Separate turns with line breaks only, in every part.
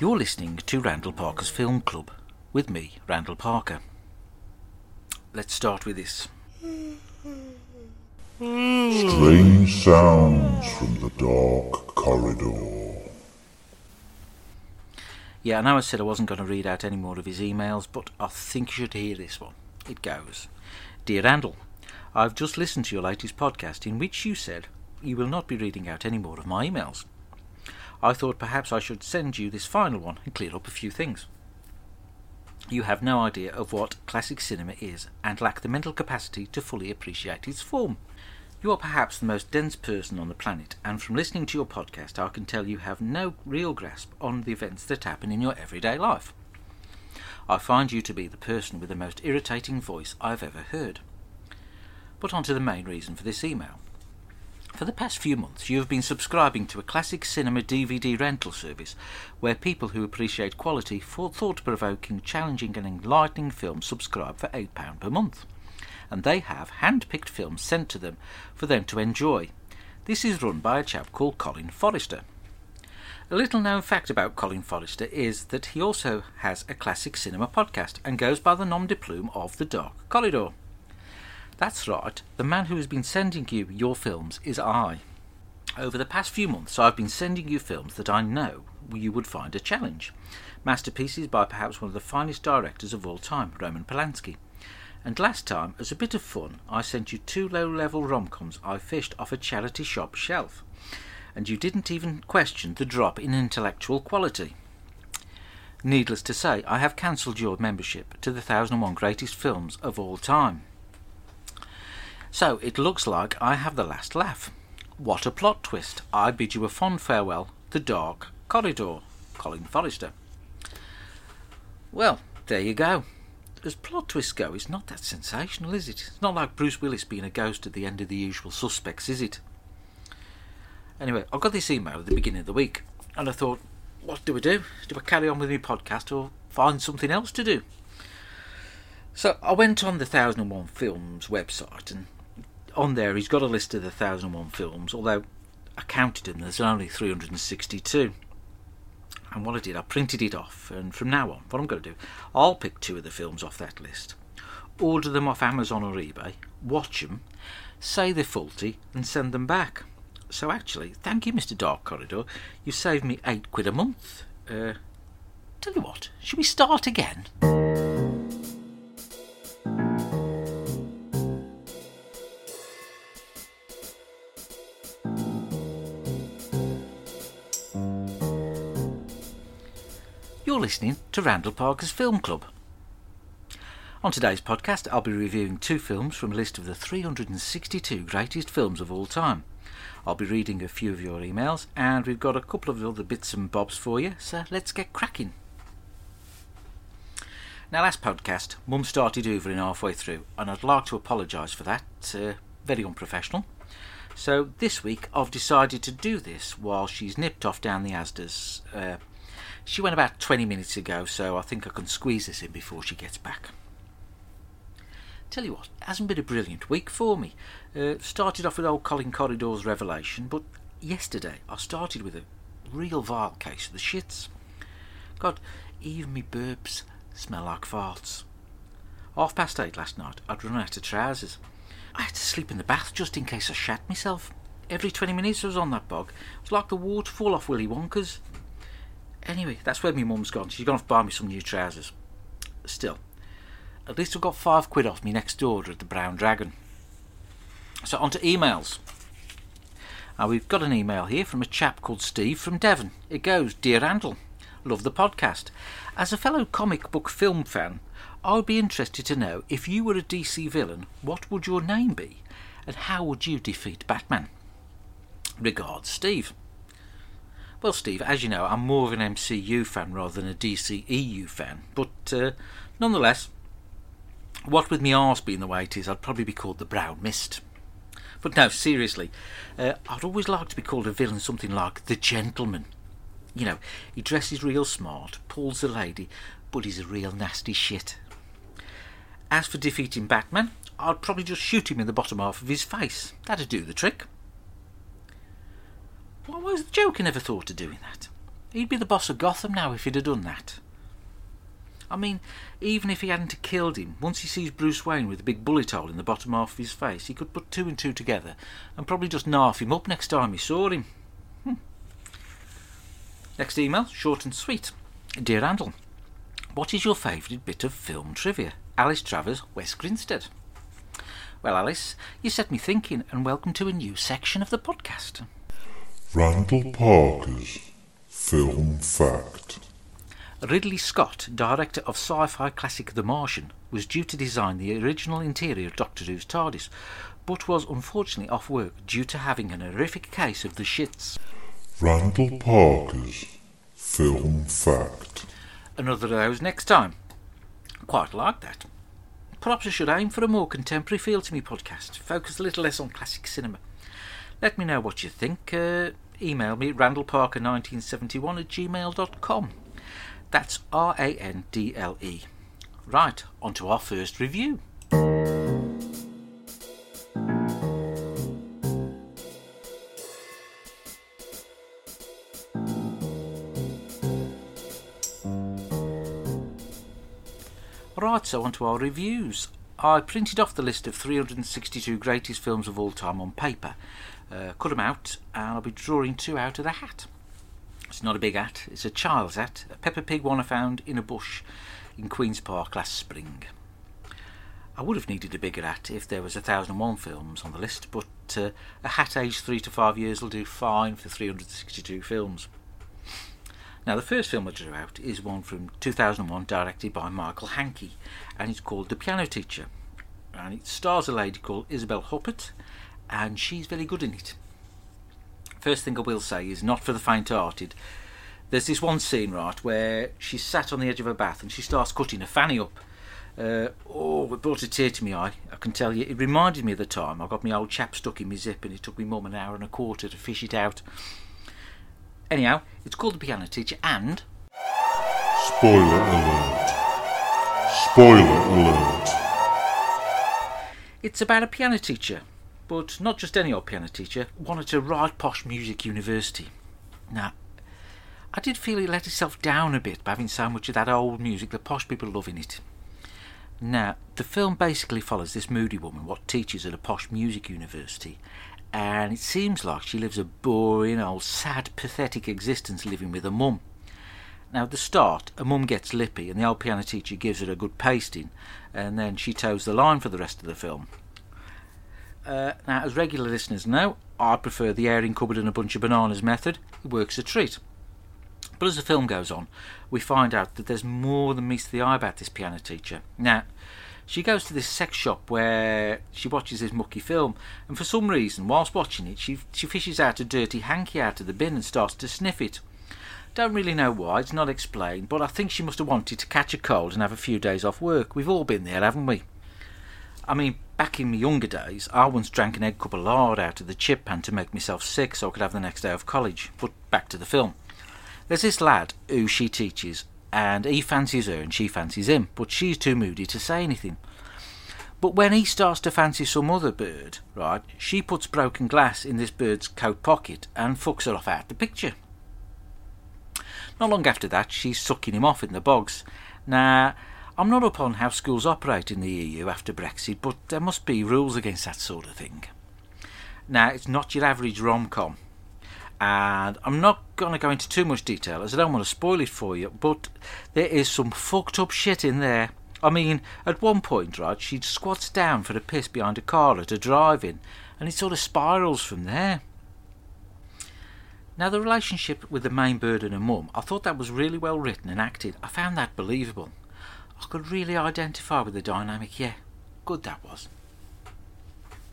You're listening to Randall Parker's Film Club with me, Randall Parker. Let's start with this.
Strange sounds from the dark corridor.
Yeah, I know I said I wasn't going to read out any more of his emails, but I think you should hear this one. It goes Dear Randall, I've just listened to your latest podcast in which you said you will not be reading out any more of my emails. I thought perhaps I should send you this final one and clear up a few things. You have no idea of what classic cinema is and lack the mental capacity to fully appreciate its form. You are perhaps the most dense person on the planet, and from listening to your podcast, I can tell you have no real grasp on the events that happen in your everyday life. I find you to be the person with the most irritating voice I've ever heard. But on to the main reason for this email. For the past few months, you have been subscribing to a classic cinema DVD rental service where people who appreciate quality, thought provoking, challenging, and enlightening films subscribe for £8 per month and they have hand picked films sent to them for them to enjoy. This is run by a chap called Colin Forrester. A little known fact about Colin Forrester is that he also has a classic cinema podcast and goes by the nom de plume of The Dark Corridor. That's right, the man who has been sending you your films is I. Over the past few months, I've been sending you films that I know you would find a challenge. Masterpieces by perhaps one of the finest directors of all time, Roman Polanski. And last time, as a bit of fun, I sent you two low level rom coms I fished off a charity shop shelf. And you didn't even question the drop in intellectual quality. Needless to say, I have cancelled your membership to the 1001 Greatest Films of All Time. So it looks like I have the last laugh. What a plot twist! I bid you a fond farewell, The Dark Corridor, Colin Forrester. Well, there you go as plot twists go, it's not that sensational, is it? It's not like Bruce Willis being a ghost at the end of The Usual Suspects, is it? Anyway, I got this email at the beginning of the week, and I thought, what do I do? Do I carry on with my podcast or find something else to do? So I went on the 1001 Films website, and on there he's got a list of the 1001 films, although I counted them, there's only 362. And what I did, I printed it off, and from now on, what I'm going to do, I'll pick two of the films off that list, order them off Amazon or eBay, watch them, say they're faulty, and send them back. So actually, thank you, Mr. Dark Corridor. You saved me eight quid a month. Uh, tell you what, should we start again? You're listening to Randall Parker's Film Club. On today's podcast, I'll be reviewing two films from a list of the 362 greatest films of all time. I'll be reading a few of your emails, and we've got a couple of other bits and bobs for you, so let's get cracking. Now, last podcast, Mum started hoovering halfway through, and I'd like to apologise for that. Uh, very unprofessional. So this week, I've decided to do this while she's nipped off down the Asda's. Uh, she went about 20 minutes ago, so I think I can squeeze this in before she gets back. Tell you what, it hasn't been a brilliant week for me. Uh, started off with old Colin Corridor's revelation, but yesterday I started with a real vile case of the shits. God, even me burps smell like farts. Half past eight last night, I'd run out of trousers. I had to sleep in the bath just in case I shat myself. Every 20 minutes I was on that bog. It was like the waterfall off Willy Wonka's. Anyway, that's where my mum's gone. She's gone off to buy me some new trousers. Still, at least I've got five quid off me next order at the Brown Dragon. So on to emails. Now we've got an email here from a chap called Steve from Devon. It goes, Dear Randall, love the podcast. As a fellow comic book film fan, I would be interested to know if you were a DC villain, what would your name be, and how would you defeat Batman? Regards, Steve. Well, Steve, as you know, I'm more of an MCU fan rather than a DCEU fan, but uh, nonetheless, what with me arse being the way it is, I'd probably be called the Brown Mist. But no, seriously, uh, I'd always like to be called a villain something like the Gentleman. You know, he dresses real smart, pulls a lady, but he's a real nasty shit. As for defeating Batman, I'd probably just shoot him in the bottom half of his face. That'd do the trick. Why was the Joker never thought of doing that? He'd be the boss of Gotham now if he'd have done that. I mean, even if he hadn't killed him, once he sees Bruce Wayne with a big bullet hole in the bottom half of his face, he could put two and two together and probably just narf him up next time he saw him. Hmm. Next email, short and sweet. Dear Randall, what is your favourite bit of film trivia? Alice Travers, West Grinstead. Well, Alice, you set me thinking, and welcome to a new section of the podcast.
Randall Parker's Film Fact.
Ridley Scott, director of sci fi classic The Martian, was due to design the original interior of Doctor Who's TARDIS, but was unfortunately off work due to having an horrific case of the shits.
Randall Parker's Film Fact.
Another of those next time. Quite like that. Perhaps I should aim for a more contemporary feel to me podcast, focus a little less on classic cinema. Let me know what you think. Uh, email me at randallparker1971 at gmail.com. That's R A N D L E. Right, on to our first review. Right, so on to our reviews. I printed off the list of 362 greatest films of all time on paper, uh, cut them out, and I'll be drawing two out of the hat. It's not a big hat, it's a child's hat, a Peppa Pig one I found in a bush in Queen's Park last spring. I would have needed a bigger hat if there was a thousand and one films on the list, but uh, a hat aged three to five years will do fine for 362 films. Now, the first film I drew out is one from 2001, directed by Michael Hankey, and it's called The Piano Teacher. And it stars a lady called Isabelle Huppert, and she's very good in it. First thing I will say is not for the faint-hearted. There's this one scene, right, where she's sat on the edge of her bath and she starts cutting her fanny up. Uh, oh, it brought a tear to my eye. I can tell you, it reminded me of the time I got my old chap stuck in my zip and it took me mum an hour and a quarter to fish it out. Anyhow, it's called The Piano Teacher and.
Spoiler alert. Spoiler alert.
It's about a piano teacher, but not just any old piano teacher, at a right posh music university. Now, I did feel it let itself down a bit by having so much of that old music that posh people love in it. Now, the film basically follows this moody woman what teaches at a posh music university, and it seems like she lives a boring, old, sad, pathetic existence living with her mum. Now, at the start, her mum gets lippy, and the old piano teacher gives her a good pasting, and then she toes the line for the rest of the film. Uh, now, as regular listeners know, I prefer the airing cupboard and a bunch of bananas method. It works a treat. But as the film goes on, we find out that there's more than meets the eye about this piano teacher. Now, she goes to this sex shop where she watches this mucky film, and for some reason, whilst watching it, she, she fishes out a dirty hanky out of the bin and starts to sniff it. Don't really know why, it's not explained, but I think she must have wanted to catch a cold and have a few days off work. We've all been there, haven't we? I mean, back in my younger days, I once drank an egg cup of lard out of the chip pan to make myself sick so I could have the next day of college. But back to the film. There's this lad who she teaches, and he fancies her and she fancies him, but she's too moody to say anything. But when he starts to fancy some other bird, right, she puts broken glass in this bird's coat pocket and fucks her off out of the picture. Not long after that, she's sucking him off in the bogs. Now, I'm not up on how schools operate in the EU after Brexit, but there must be rules against that sort of thing. Now, it's not your average rom com, and I'm not going to go into too much detail as I don't want to spoil it for you, but there is some fucked up shit in there. I mean, at one point, right, she squats down for a piss behind a car at a drive in, and it sort of spirals from there. Now, the relationship with the main bird and her mum, I thought that was really well written and acted. I found that believable. I could really identify with the dynamic, yeah. Good that was.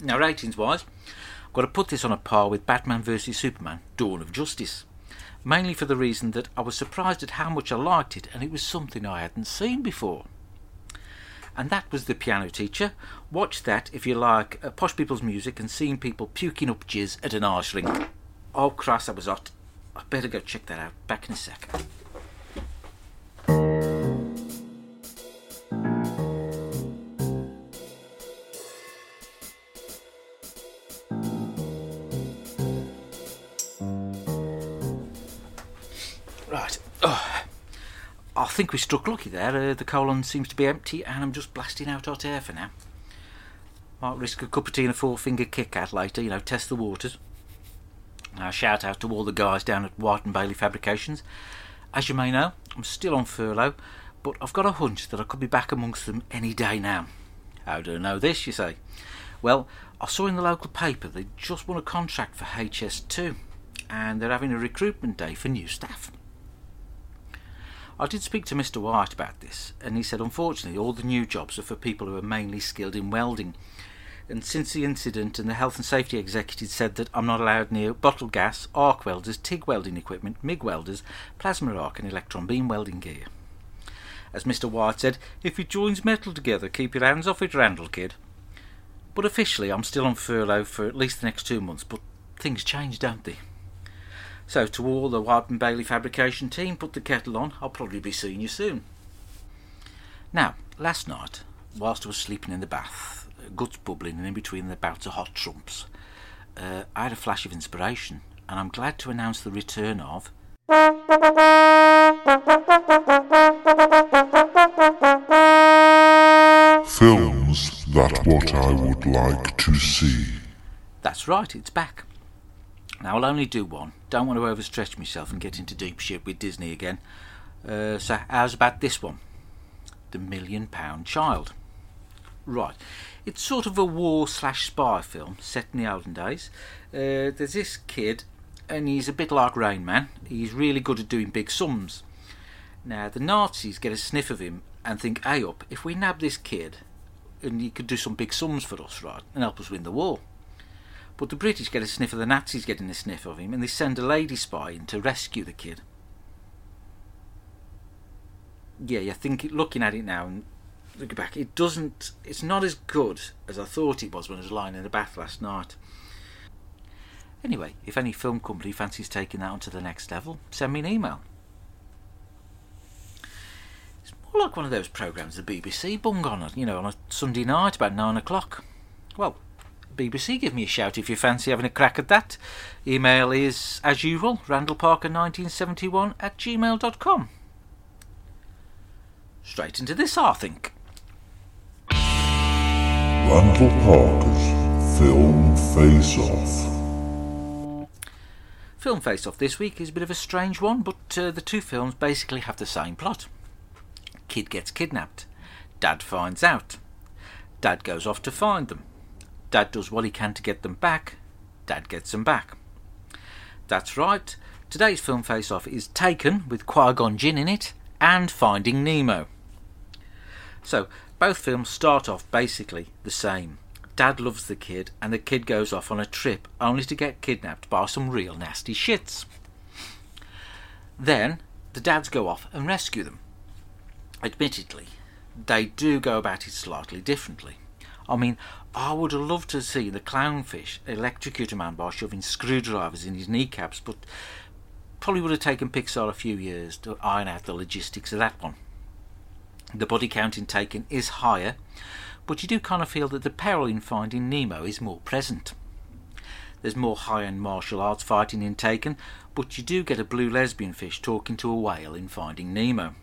Now, ratings wise, I've got to put this on a par with Batman vs Superman Dawn of Justice. Mainly for the reason that I was surprised at how much I liked it and it was something I hadn't seen before. And that was The Piano Teacher. Watch that if you like uh, posh people's music and seeing people puking up jizz at an arse. Oh, Christ, that was hot. I better go check that out. Back in a sec. Think we struck lucky there. Uh, the colon seems to be empty, and I'm just blasting out hot air for now. Might risk a cup of tea and a four finger Kit Kat later, you know, test the waters. Now, shout out to all the guys down at White and Bailey Fabrications. As you may know, I'm still on furlough, but I've got a hunch that I could be back amongst them any day now. How do I know this, you say? Well, I saw in the local paper they just won a contract for HS2 and they're having a recruitment day for new staff. I did speak to Mr. White about this, and he said unfortunately all the new jobs are for people who are mainly skilled in welding. And since the incident, and the health and safety executive said that I'm not allowed near bottle gas, arc welders, TIG welding equipment, MIG welders, plasma arc, and electron beam welding gear. As Mr. White said, if it joins metal together, keep your hands off it, Randall, kid. But officially, I'm still on furlough for at least the next two months, but things change, don't they? So, to all the and Bailey fabrication team, put the kettle on. I'll probably be seeing you soon. Now, last night, whilst I was sleeping in the bath, guts bubbling and in between the bouts of hot trumps, uh, I had a flash of inspiration, and I'm glad to announce the return of.
Films that what I would like to see.
That's right, it's back. Now, I'll only do one. Don't want to overstretch myself and get into deep shit with Disney again. Uh, so, how's about this one? The Million Pound Child. Right. It's sort of a war slash spy film set in the olden days. Uh, there's this kid, and he's a bit like Rain Man. He's really good at doing big sums. Now, the Nazis get a sniff of him and think, hey up, if we nab this kid, and he could do some big sums for us, right, and help us win the war. But the British get a sniff of the Nazis getting a sniff of him, and they send a lady spy in to rescue the kid. Yeah, you think looking at it now and looking back, it doesn't. It's not as good as I thought it was when I was lying in the bath last night. Anyway, if any film company fancies taking that on to the next level, send me an email. It's more like one of those programmes the BBC bung on, you know, on a Sunday night about nine o'clock. Well, BBC, give me a shout if you fancy having a crack at that. Email is, as usual, randallparker1971 at gmail.com. Straight into this, I think.
Randall Parker's Film Face Off.
Film Face Off this week is a bit of a strange one, but uh, the two films basically have the same plot. Kid gets kidnapped. Dad finds out. Dad goes off to find them. Dad does what he can to get them back. Dad gets them back. That's right. Today's film face off is Taken with Qui Gon Jinn in it and Finding Nemo. So, both films start off basically the same. Dad loves the kid, and the kid goes off on a trip only to get kidnapped by some real nasty shits. Then, the dads go off and rescue them. Admittedly, they do go about it slightly differently. I mean, I would have loved to see the clownfish electrocute a man by shoving screwdrivers in his kneecaps, but probably would have taken Pixar a few years to iron out the logistics of that one. The body count in Taken is higher, but you do kind of feel that the peril in finding Nemo is more present. There's more high end martial arts fighting in Taken, but you do get a blue lesbian fish talking to a whale in Finding Nemo.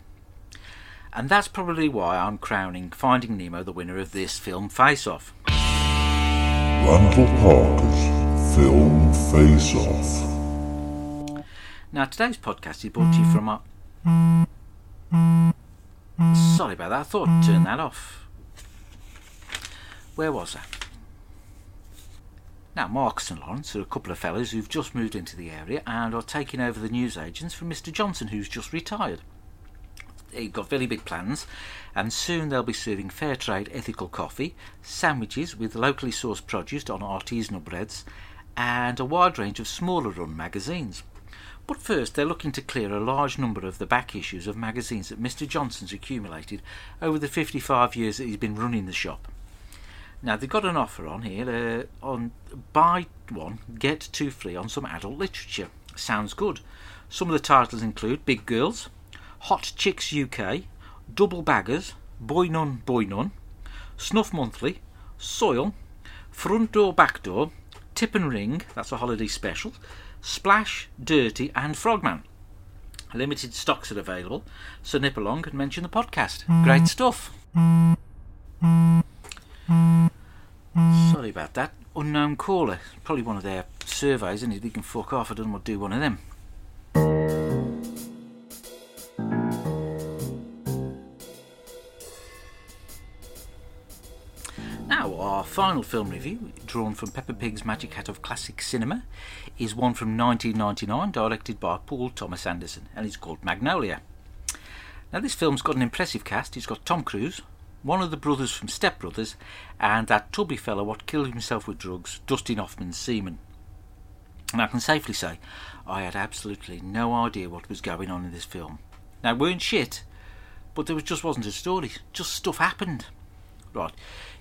And that's probably why I'm crowning Finding Nemo the winner of this film face off.
Randall Parker's Film Face Off.
Now, today's podcast is brought to you from our. Sorry about that, I thought I'd turn that off. Where was I? Now, Marcus and Lawrence are a couple of fellows who've just moved into the area and are taking over the newsagents from Mr. Johnson, who's just retired. They've got very big plans, and soon they'll be serving fair trade ethical coffee, sandwiches with locally sourced produce on artisanal breads, and a wide range of smaller run magazines. But first, they're looking to clear a large number of the back issues of magazines that Mr. Johnson's accumulated over the 55 years that he's been running the shop. Now, they've got an offer on here uh, on buy one, get two free on some adult literature. Sounds good. Some of the titles include Big Girls, Hot Chicks UK, Double Baggers, Boy Nun, Boy Nun, Snuff Monthly, Soil, Front Door, Back Door, Tip and Ring, that's a holiday special, Splash, Dirty, and Frogman. Limited stocks are available, so nip along and mention the podcast. Great stuff. Sorry about that. Unknown caller. Probably one of their surveys, and he can fuck off. I don't want to do one of them. Final film review, drawn from Peppa Pig's Magic Hat of Classic Cinema, is one from 1999, directed by Paul Thomas Anderson, and it's called Magnolia. Now, this film's got an impressive cast. It's got Tom Cruise, one of the brothers from Step Brothers, and that tubby fellow what killed himself with drugs, Dustin Hoffman's seaman. And I can safely say, I had absolutely no idea what was going on in this film. Now, it weren't shit, but there was, just wasn't a story. Just stuff happened. Right,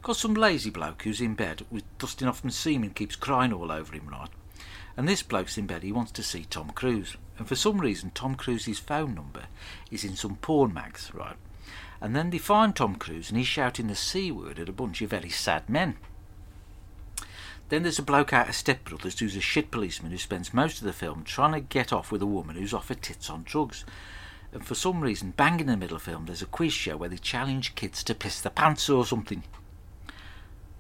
got some lazy bloke who's in bed with Dustin Hoffman's semen keeps crying all over him, right? And this bloke's in bed, he wants to see Tom Cruise. And for some reason, Tom Cruise's phone number is in some porn mags, right? And then they find Tom Cruise and he's shouting the C word at a bunch of very sad men. Then there's a bloke out of Step Brothers who's a shit policeman who spends most of the film trying to get off with a woman who's off her tits on drugs. And for some reason, bang in the middle film, there's a quiz show where they challenge kids to piss their pants or something.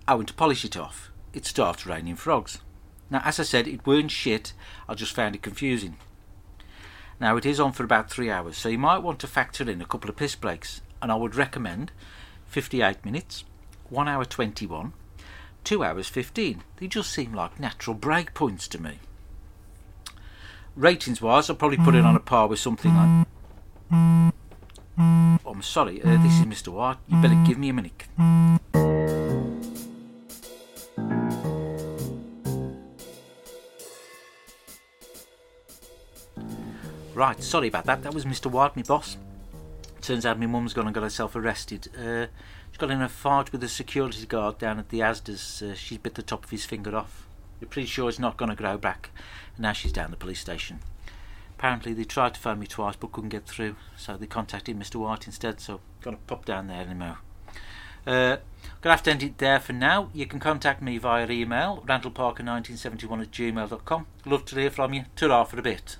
I went to polish it off. It starts raining frogs. Now, as I said, it weren't shit, I just found it confusing. Now, it is on for about three hours, so you might want to factor in a couple of piss breaks, and I would recommend 58 minutes, 1 hour 21, 2 hours 15. They just seem like natural break points to me. Ratings wise, I'll probably put it on a par with something like. Oh, I'm sorry, uh, this is Mr. White. You better give me a minute. Right, sorry about that. That was Mr. White, my boss. Turns out my mum's gone and got herself arrested. Uh, she's got in a fight with a security guard down at the Asda's. Uh, she's bit the top of his finger off. You're pretty sure it's not going to grow back. And now she's down the police station. Apparently they tried to phone me twice but couldn't get through, so they contacted Mr. White instead. So gonna pop down there anymore. Uh, gonna have to end it there for now. You can contact me via email, randallparker1971 at gmail.com. Love to hear from you. Ta for a bit.